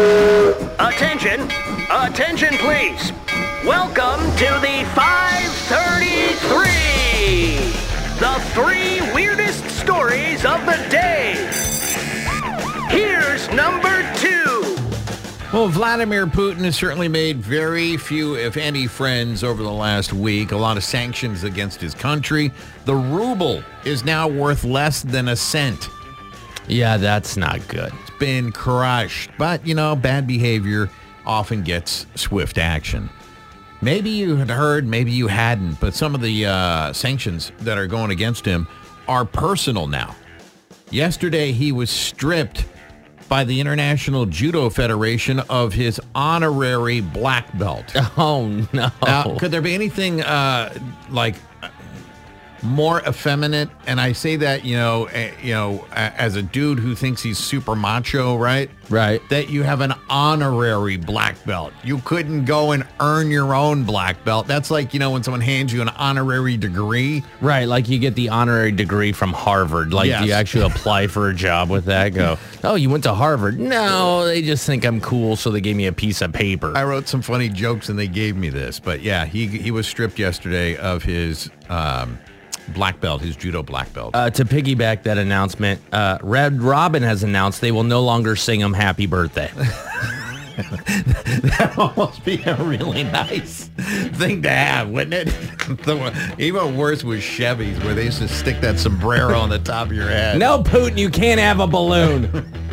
Uh, attention! Attention, please! Welcome to the 533! The three weirdest stories of the day! Here's number two! Well, Vladimir Putin has certainly made very few, if any, friends over the last week. A lot of sanctions against his country. The ruble is now worth less than a cent. Yeah, that's not good. It's been crushed. But, you know, bad behavior often gets swift action. Maybe you had heard, maybe you hadn't, but some of the uh, sanctions that are going against him are personal now. Yesterday, he was stripped by the International Judo Federation of his honorary black belt. Oh no! Now, could there be anything uh, like more effeminate? And I say that you know, uh, you know, uh, as a dude who thinks he's super macho, right? Right. That you have an honorary black belt. You couldn't go and earn your own black belt. That's like you know when someone hands you an honorary degree. Right, like you get the honorary degree from Harvard. Like Yes. you actually apply for a job with that. Go, oh, you went to Harvard? No, they just think I'm cool, so they gave me a piece of paper. I wrote some funny jokes and they gave me this, but yeah, he he was stripped yesterday of his um, black belt, his judo black belt. Uh, to piggyback that announcement, uh, Red Robin has announced they will no longer sing him happy birthday. that would almost be a really nice thing to have, wouldn't it? The- even worse was Chevys, where they used to stick that sombrero on the top of your head. no, Putin, you can't have a balloon.